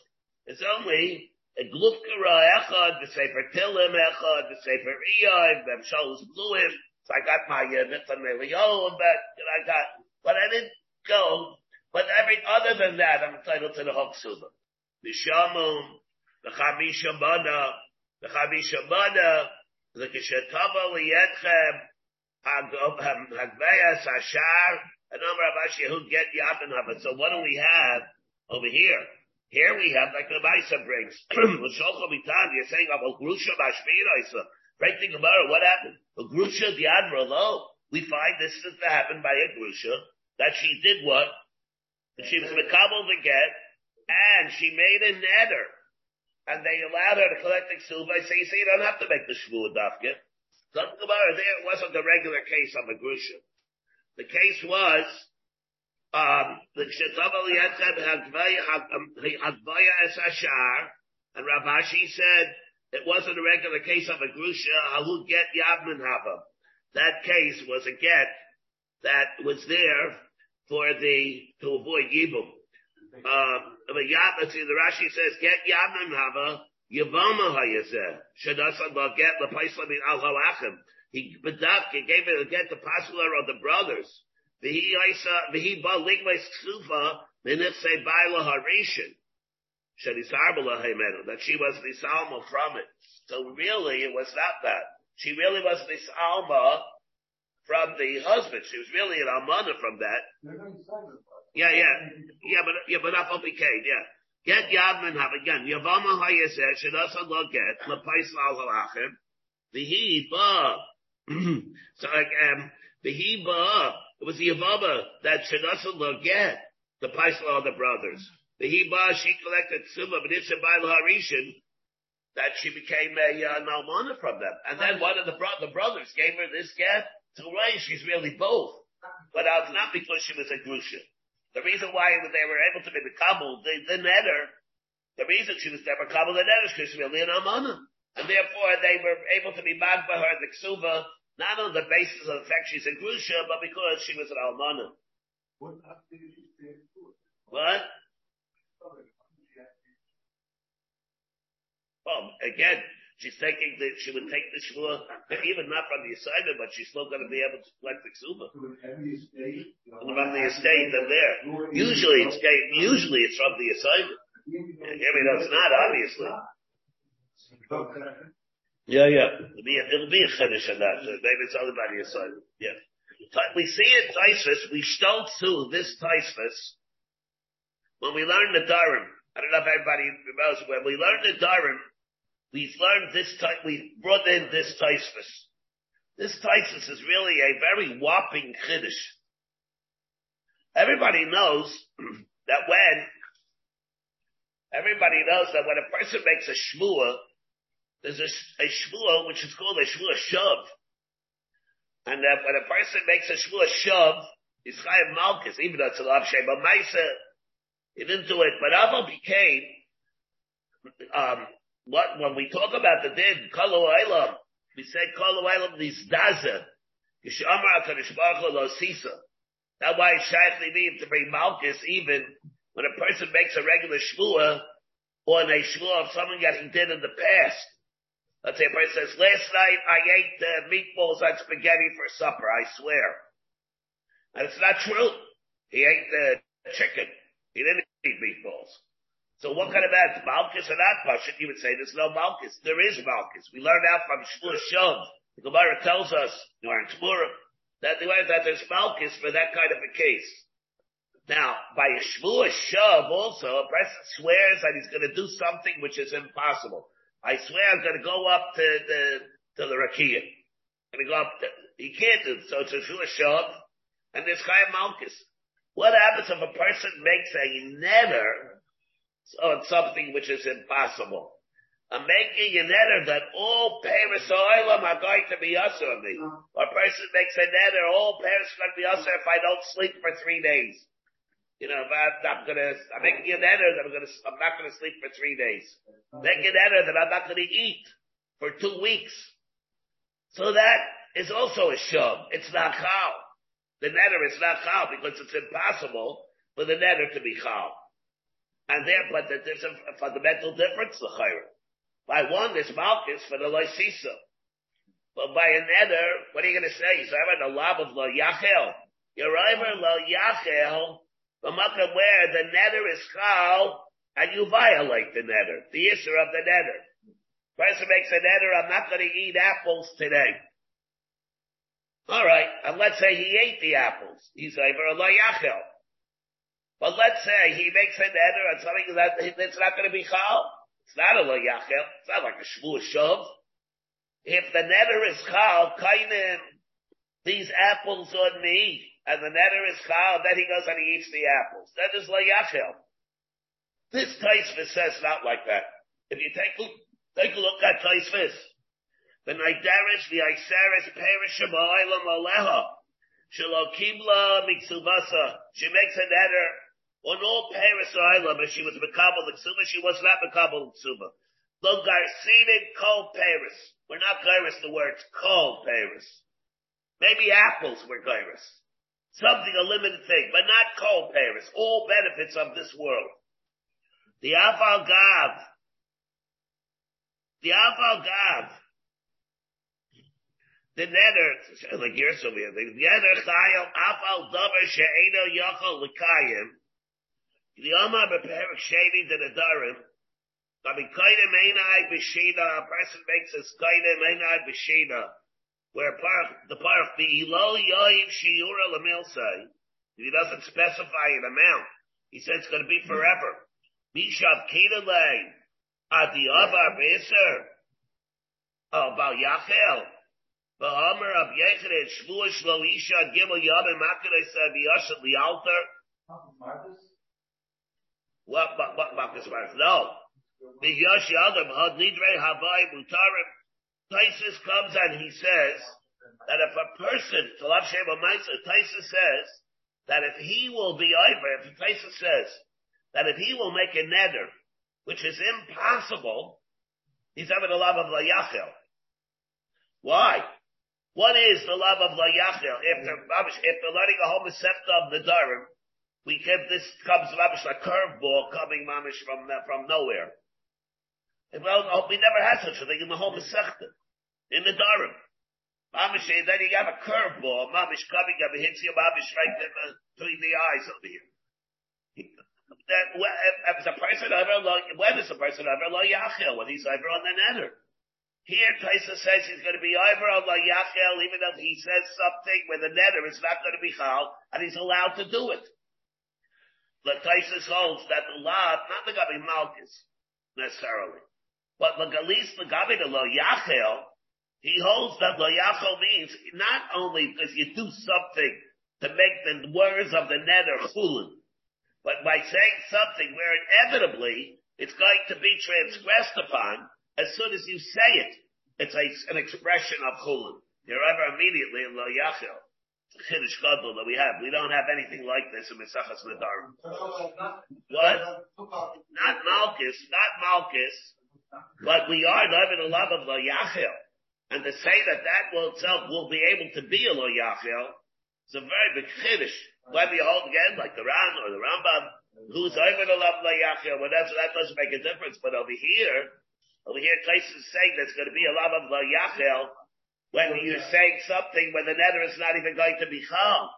is only a glufkara echad, the sefer tilim echad, the sefer iyad, the shalus bluim. So I got my uh, mitzvah meliyol, but I got, but I didn't go. But every other than that, I'm entitled to the hoksuba. The shamum, the chamisha bana, the chamisha bana, the kishetava liyetchem, hagveya um, sashar, and number of Ashi who get yabin So what do we have over here? Here we have, like the Maisa brings, [CLEARS THROAT] you're saying about Grusha right thing about it, what happened? A Grusha, the Admiral, lo, we find this is to happen by a Grusha, that she did what? She was Makabal the get, and she made a netter, and they allowed her to collect the silver. I say, you see, you don't have to make the Shvuah Dafka. Something about it there, wasn't the regular case of a Grusha. The case was, um, the Kshetabal Yetzeb Hadvaya Es Ashar, and Rav Ashi said it wasn't a regular case of a Grusha, Halu Get Yavman Hava. That case was a get that was there for the, to avoid Yibum. Um, but Yad, see, the Rashi says, get Yavman Hava, Yavama Hayazeh, Shadasa Get the Paisla Min Al Halachim. He, Bedavke gave it get to Pasula of the brothers. V'hi ba ligmais ksufa minifse baila harishin. That she was the salma from it. So really, it was not that. She really was the salma from the husband. She was really an almana from that. Yeah, yeah, yeah, but yeah, but not became yeah. Get yadman have again. Yavama hayeseh should also look at lepais al halachim. Ba. [CLEARS THROAT] So like um, v'hi ba it was the Yavama that Shanasa get the Paisla of the brothers. The Hiba, she collected Suma, but it's a by Harishan, that she became a uh, Nalmana from them. And then one of the, bro- the brothers gave her this get to raise. She's really both. But uh, not because she was a Grusha. The reason why they were able to be the Kabul, the, the netter, the reason she was never Kabul, the netter, is because she was really an Almana. And therefore they were able to be mad by her, the Ksuva, not on the basis of the fact she's a Grusha, but because she was an Almana. What? Well, again, she's taking the, she would take the shvua, [LAUGHS] even not from the assignment, but she's still going to be able to collect the ksuba. From the estate and there. Usually it's, usually it's from the assignment. I mean, that's not, obviously. Yeah, yeah. It'll be a, it'll be a finish on that. Uh, maybe it's other body assignment. Yeah. We see it Taisvis, we stole to this Taisvis when we learned the Dharam. I don't know if everybody knows when we learned the Dharam, we've learned this type, we've brought in this Taisvis. This Taisvis is really a very whopping Kiddush. Everybody knows [CLEARS THROAT] that when, everybody knows that when a person makes a shmua, there's a, a shvua which is called a shvua shav. And that when a person makes a shvua shav, he's chayav malchus, even though it's a lav but maisa, He didn't do it, but Aval became, um, what, when we talk about the din, Kalu Eilam, we say Kalu Eilam Nizdaza, Yishamar HaKadosh Baruch Hu. That's why it's shaykh mean to bring Malchus even when a person makes a regular shvua, or a shvua of something that he did in the past. Let's say a person says, last night I ate uh, meatballs and spaghetti for supper, I swear. And it's not true. He ate the chicken. He didn't eat meatballs. So what kind of bad Malchus or not Pashit? You would say there's no Malchus. There is Malchus. We learned out from Shmuel Shov. The Gemara tells us, during Tmura, that, that there's Malchus for that kind of a case. Now, by a Shmuel Shov also, a person swears that he's going to do something which is impossible. I swear I'm going to go up to the, to the Rakia. I'm going to go up to, he can't do it. So it's a Shov, and there's Chaim Malchus. What happens if a person makes a netter on something which is impossible? I'm making a netter that all Paris Oilam are going to be usher on me. Or a person makes a netter, all Paris are going to be usher if I don't sleep for three days. You know, I'm, gonna, I'm making an error that I'm gonna, I'm not gonna sleep for three days. Making an error that I'm not gonna eat for two weeks. So that is also a shove. It's not chal. The netter is not chal because it's impossible for the netter to be chal. And there, but there's a fundamental difference, the chayra. By one, there's malchus for the loisisa. But by another, what are you gonna say? So I'm a lab of lo yachel. You're either lo yachel, the makkah where the netter is chal, and you violate the netter, the issue of the netter. Person makes a nether, I'm not going to eat apples today. Alright, and let's say he ate the apples. He's over a yachel. But let's say he makes a netter on something that it's not going to be chal. It's not a yachel. It's not like a shvu shov. If the netter is chal, kainim, these apples on me, and the netter is chal, then he goes and he eats the apples. That is layachel. This Taisvis says not like that. If you take, take a look at Taisvis, the Naideris, the Iseris, Perish Shema'ilam Aleha, Shelo Kibla Miksubasa, she makes a netter on all Paris Island, but she was Makabal Ksuma, she was not Makabal Ksuma. Lo Garcinin Kol Paris. We're not Gairis the words Kol Paris. Maybe apples were Gairis something, a limited thing, but not cold Paris, all benefits of this world. The Aval Gav, the Aval Gav, the netter, [LAUGHS] like you're so the netter chayel, Aval Davar She'eno Yochel L'Kayim, the Omar Beperik Sheni to the Darim, Kamikaida Mainai Bishina, a person makes a Skaida Mainai Bishina, where the parach the ilo yoim shiura lamilsai, if he doesn't specify an amount, he says it's going to be forever. Mishav kedalei adi avar beser al bal yachel. Ba'amar ab yechred shvua shlo isha gimel yamim makarei sav yashad lialter. What, what, what, Marcus Marcus? No. The Yash Yadam had nidre havai mutarim Taisus comes and he says that if a person, Talav Shema Maisa, Taisus says that if he will be over, if Taisus says that if he will make a nether, which is impossible, he's having the love of Layachel. Why? What is the love of Layachel? If they're learning a whole of the Durham, we can, this comes mamish a curveball coming mamish from, uh, from nowhere. Well, we never had such a thing in the whole Masechta, in the Dharam. Mamish, then you have a curveball, Mamish coming up, hits you, Mamish right between the eyes over here. [LAUGHS] That, if the person ever, when is the person ever lo yachel? When he's ever on the nether. Here, Taisa says he's going to be over on lo yachel, even though he says something where the nether is not going to be chal, and he's allowed to do it. The Taisa holds that the law, not the Gabi Malchus, necessarily. But Lagalis Lagabi the Lo Yachel, he holds that Lo Yachel means not only because you do something to make the words of the netter chulin, but by saying something where inevitably it's going to be transgressed upon as soon as you say it. It's a, an expression of chulin. You're ever immediately in Lo Yachel. Chiddush Gadol that we have. We don't have anything like this in Mesachas Nadarim. What? Not Malchus, not Malchus, but we are living a love of Lo Yachel. And to say that that will itself will be able to be a Lo Yachel, is a very big Chiddush. Whether you hold again, like the Ran or the Rambam, who's over the love of Lo Yachel, whatever, that doesn't make a difference. But over here, over here, Tais is saying there's going to be a love of Lo Yachel, when you're saying something where the nether is not even going to be chal.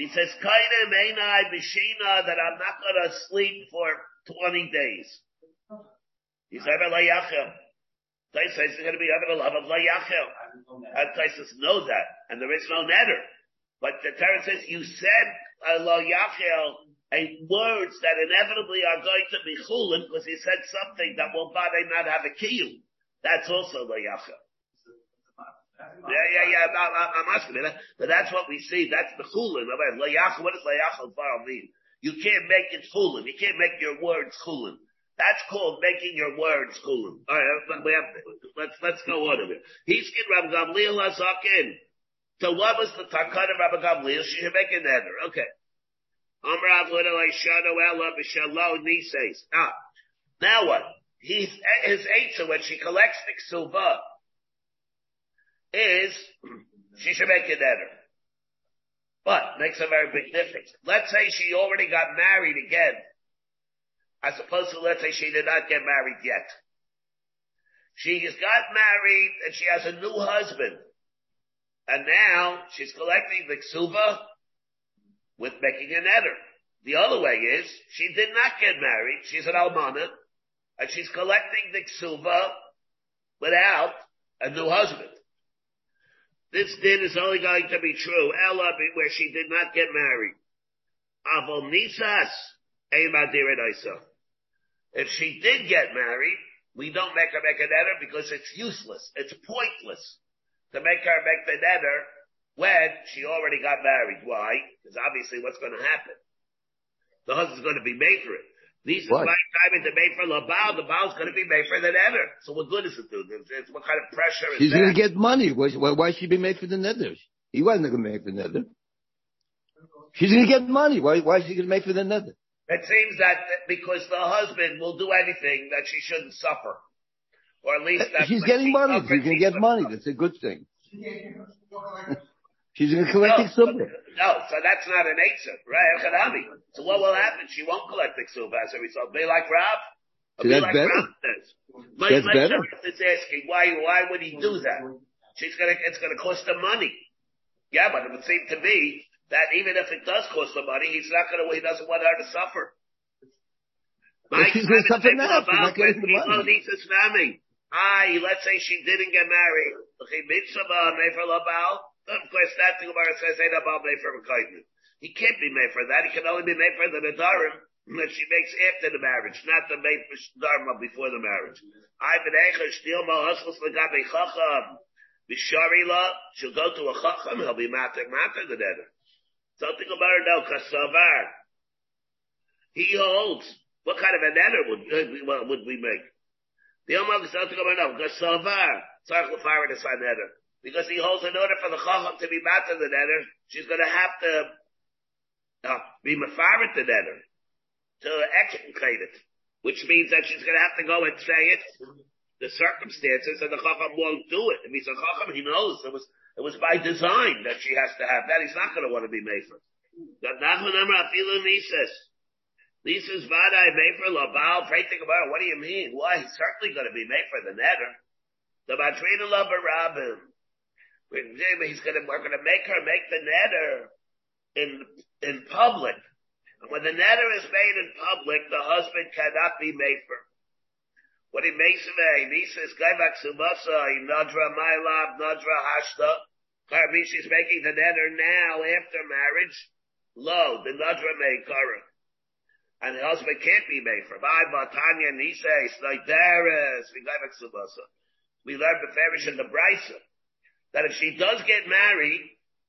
He says, Kaina Meinai Bishina that I'm not gonna sleep for 20 days. He's Ever Layachel. Tais says he's gonna be Ever Love of Layachel. And Tais knows that. And there is no nether. But the Torah says, you said uh, Layachel a words that inevitably are going to be chulin because he said something that will bother not have a kiyum. That's also Layachel. Yeah, yeah, yeah. I'm, I'm asking you, but that's what we see. That's the chulin. What does layachal bar mean? You can't make it chulin. You can't make your words chulin. That's called making your words chulin. All right, we have, let's let's go on a it. He's in Rabbi Gamliel Azakin. So what was the takan of Rabbi Gamliel? She should make an eder. Okay. Amrav Lidalai Shano Ella B'Shalom. Ah, now what? He's his eitzah when she collects the ksuba is [CLEARS THROAT] she should make it better. But makes a very big difference. Let's say she already got married again, as opposed to let's say she did not get married yet. She has got married and she has a new husband. And now she's collecting the ksuba with making an eder. The other way is she did not get married. She's an almana and she's collecting the ksuba without a new husband. This din is only going to be true, Ella, where she did not get married. Avol nisas, If she did get married, we don't make her make a netter because it's useless. It's pointless to make her make the netter when she already got married. Why? Because obviously what's going to happen? The husband's going to be made for it. These is my time to made for Labal. The Baal's going to be made for the nether. So what good is it do? It's, what kind of pressure is She's going to get money. Why, why, why should she be made for the nether? He wasn't going to make the nether. She's going to get money. Why, why is she going to make for the nether? It seems that because the husband will do anything that she shouldn't suffer. Or at least eh, that she's getting money. She's going to get money. That's a good thing. [LAUGHS] She's going to collect no, the No, so that's not an Eitzah, right? So what will happen? She won't collect the ksuba as a result. Be like Rav. So that's like better. Rav My, that's my better. is asking why, why would he do that? She's gonna, it's gonna cost him money. Yeah, but it would seem to me that even if it does cost him money, he's not gonna, he doesn't want her to suffer. My she's gonna suffer now. She's not getting the money. Aye, let's say she didn't get married. Of course, that the Gemara says ain't about made for a He can't be made for that. He can only be made for the Nadarim that she makes after the marriage, not the made for Dharma before the marriage. I b'neicha steal ma'aschus legabe chacham. Bisharila, she'll go to a chacham, he'll be matek matek the neder. Something about no kasavar. He holds. What kind of a neder would, would we make? The Omar something about no kasavar. Tzarech l'fire the sign neder. Because he holds in order for the chacham to be matter the netter, she's going to have to uh, be mefarit the netter to execute it, which means that she's going to have to go and say it, the circumstances, and the chacham won't do it. It means the chacham, he knows it was it was by design that she has to have that. He's not going to want to be mefer. Lisa's vadai mefer labal. Pray think about it. What do you mean? Why? He's certainly going to be mefer the netter. The matrina labarabim. Gonna, we're gonna make her make the netter in, in public. And when the netter is made in public, the husband cannot be made for. What he makes of a, says, Gaivak Subasa, Nadra Mailab, Nadra Hashta. She's making the netter now after marriage. Lo, the Nadra Meikara. And the husband can't be made for. By Batanya Nisa, Snaidaris, Gaivak Subasa. We learned the Farish in the Brisa that if she does get married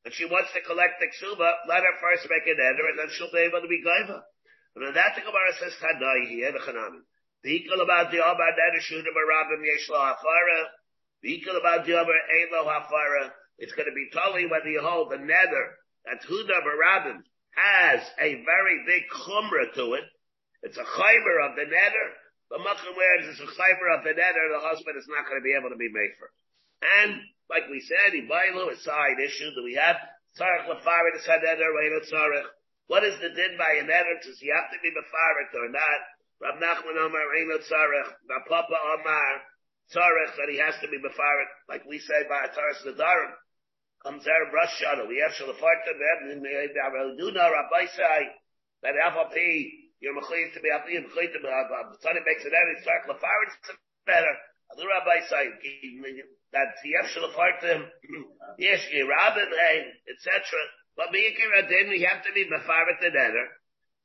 and she wants to collect the ksuba, let her first make an eder and then she'll be able to be gaiva. And that the Gemara says Tadai here, the Chanami. V'ikal about the Obar Neder Shudim Arabim Yesh Lo Hafara. V'ikal about the Obar Ein Lo Hafara. It's going to be totally whether you hold the nether that Huda Barabim has a very big chumrah to it. It's a chaymer of the nether. The makom where it's a chaymer of the nether. the husband is not going to be able to be made for. And like we said, Ibailu, a side issue that we have. Tzarech lefaret is haneder, reino tzarech. What is the din by a neder? Does he have to be befaret or not? Rab Nachman Omar, reino tzarech. Rab Papa Omar, tzarech, that he has to be befaret, like we say by a tzarech nedarim. Comes there, brush shuttle. We have shalafarta, do know, Rabbi say, that FLP, you're mechayim to be you're mechayim to be happy. The son makes it out, it's tzarech lefaret, it's better. The Rabbi say, that Tiyef Shalafartim, um, [CLEARS THROAT] yes, Yerabim, hey, etc. But Miyakir Adin, we have to be Mefaret the Neder.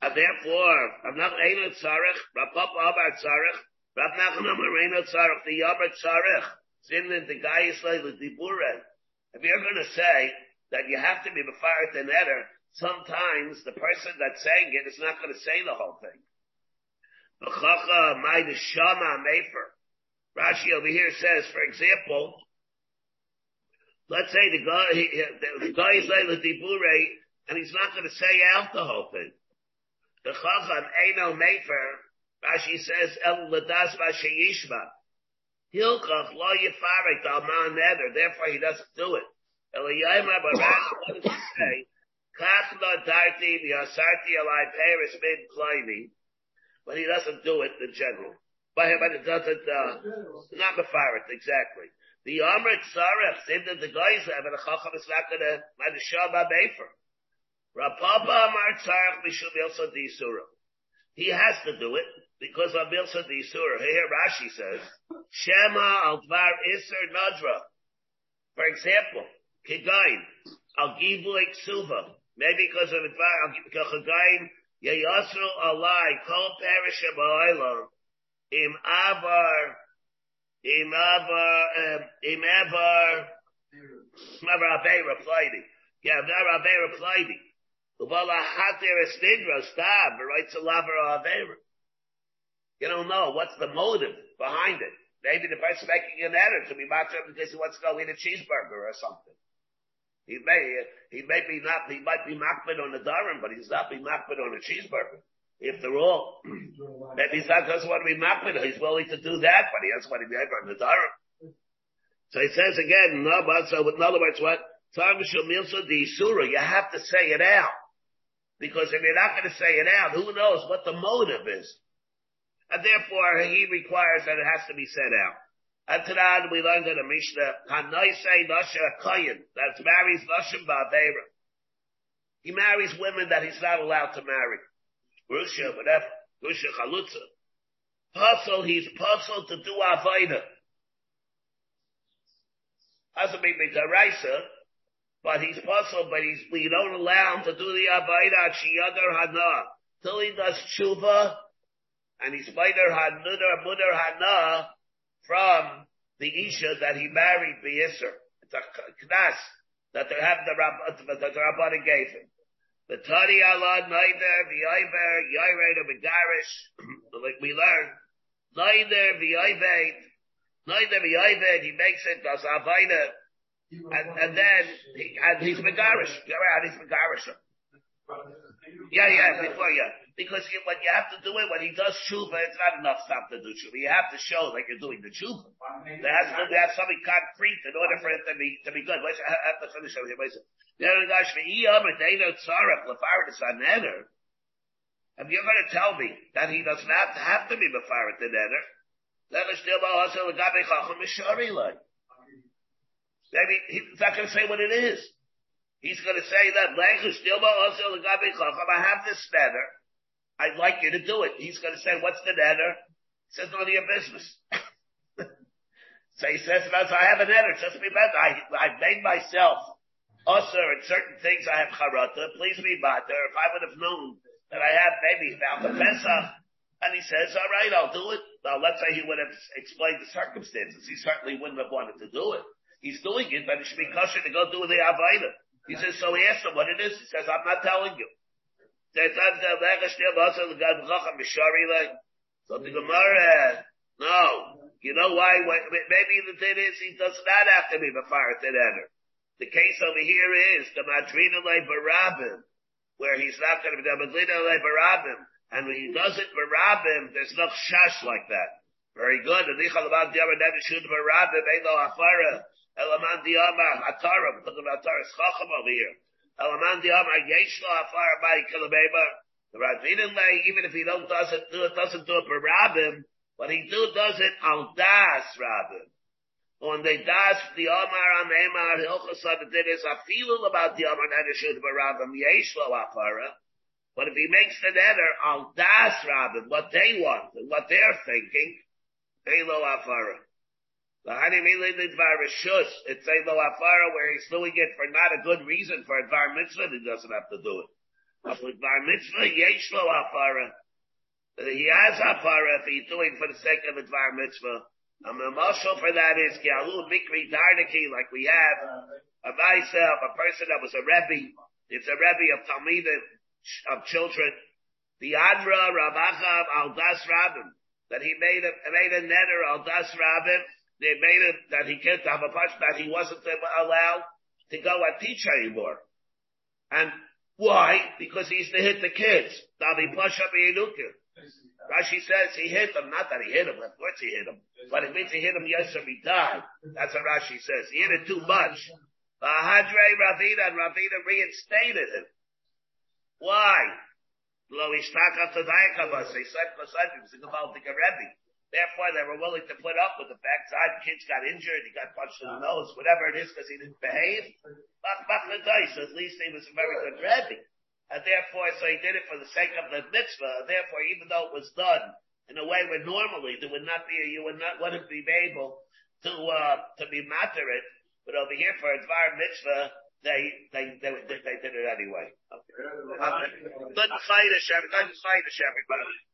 And therefore, I'm not Eino Tzarech, Rav Papa Abar Tzarech, Rav Nachman Marino Tzarech, the Yabar Tzarech, Sin the guy is like the Diburen. If you're going to say that you have to be Mefaret the Neder, sometimes the person that's saying it is not going to say the whole thing. B'chacha, my Shama Mefer. Rashi over here says, for example, let's say the guy, he, the guy is like the dibure, and he's not going to say out the whole thing. The chacham eino mefer, Rashi says, el ladas v'sheyishma. Hilchach lo yifarik al man neder, therefore he doesn't do it. Eliyayma, Rashi what does he say? Kach lo darti v'yasarti alai peris min kleini, but he doesn't do it in general uh, not Mefaret, exactly. The Amrit Sarech, same that the guys have, the Chacham is not gonna, by the Shabbat Befer. Rav Papa Amart Sarech Mishum Yilsa Disura. He has to do it, because of Milsa Disura. Here Rashi says, Shema al Dvar Isser Nadra. For example, Kigain, al Givu Suva. Maybe because of Dvar, al Kigain, Yayasru Alai, Kol Perish Ba'olam, im avar, im avar, um, im avar, avar avera plighty. Yeah, avar avera plighty. Uvala hater estidra stab, writes a lavar avera. You don't know what's the motive behind it. Maybe the person making an error to be matter because he wants to go eat a cheeseburger or something. He may, he may be not, he might be makbid on the dharam, but he's not be makbid on a cheeseburger. If they're all, [CLEARS THROAT] maybe not doesn't want to be makbid, he's willing to do that, but he doesn't want to be ever on the dharam. So he says again, no, but so in other words, what? You have to say it out. Because if you're not going to say it out, who knows what the motive is? And therefore, he requires that it has to be said out. And tonight we learned in the Mishnah, Hanoisei Nasha Kayin, that marries Nashim Ba'avera. He marries women that he's not allowed to marry. Rusha, whatever. Rusha Chalutza. Puzzle, he's puzzled to do Avaida. Doesn't mean Midaraisa, but he's puzzled, but he's, we don't allow him to do the Avaida Shiyadar Hana. Till he does tshuva, and he's Maider Hanudar Mudar Hana, from the Isha that he married Beisr. It's a knas that they have the Rabbah, that the Rabbah gave him. The Tari Allah neither v'yayver yayred of Megarish, [CLEARS THROAT] like we learned, neither v'yayved, neither v'yayved, he makes it as Avaida, and, and then he, and he's Megarish. Go around, he's Megarish. Yeah, yeah, before yeah. Because you, when you have to do it, when he does tshuva, it's not enough stuff to do tshuva. You have to show that you're doing the tshuva. There has to be have something concrete in order for it to be to be good. Let's I have to finish over here. If you're going to tell me that he does not have to be Mefaret the Neder, also Gabe Chacham Mishari Maybe he's not going to say what it is. He's going to say that also I have this neder. I'd like you to do it. He's going to say, what's the neder? He says, none of your business. [LAUGHS] so he says, I have a neder. Just be better. I, I've made myself also in certain things I have charata. Please be matter. If I would have known that I have maybe found the Pesach, and he says, all right, I'll do it. Now let's say he would have explained the circumstances. He certainly wouldn't have wanted to do it. He's doing it, but it should be kosher to go do the Avaida. He says, so he asked him what it is. He says, I'm not telling you. So the Gemara, no. You know why? Maybe the thing is he does not have to be Mefaret Eder. The case over here is the Madrina Le Barabim, where he's not going to be the Madrina Le Barabim, and when he does it Barabim, there's no shash like that. Very good. And Nichalaman Diyama Nevi Shud Barabim, Elo Afara, Elaman Diyama we're talking about Atara Schacham over here. Elaman Diyama Yeshlo Afara Bari Kilabeba. The Le, even if he don't does it, do it, doesn't do it for Barabim, but he do does it Al Das Rabim. When they das the Omar am Emar Hilchasad did is a feeling about the Omar Nedeshut Barabim Yeshlo Afara. But if he makes the netter Al Das Rabim, what they want and what they're thinking, Elo Afara. It's Elo Afara where he's doing it for not a good reason for a Dvar Mitzvah, he doesn't have to do it. But with Dvar Mitzvah, Yeshlo Afara. Uh, he has Afara if he's doing for the sake of a Dvar Mitzvah. And the marshal for that is Kialu Mikri Darniki, like we have a myself, a person that was a Rebbe. It's a Rebbe of Talmidim, of children. The Adra Ravachav al Das Rabim, that he made a, made a netter al Das Rabim. They made it that he can't have a punch, that he wasn't allowed to go and teach anymore. And why? Because he used to hit the kids. Davi Pasha Rashi says he hit him, not that he hit him, of course he hit him, but it means he hit him yesterday he died. That's what Rashi says. He hit it too much. Hadre Ravina and Ravina reinstated him. Why? Lo ishtaka tadayakavas, they said Kosadim, it's a Gavaldik Rebbe. Therefore, they were willing to put up with the fact that kids got injured, he got punched in the nose, whatever it is, because he didn't behave. So at least he was a very good Rebbe. And therefore, so he did it for the sake of the mitzvah. Therefore, even though it was done in a way where normally there would not be, you would not, wouldn't be able to, uh, to be it. But over here for a dvar mitzvah, they, they, they, they, did it anyway. Okay. Good fight, Hashem. Good fight, Hashem, everybody.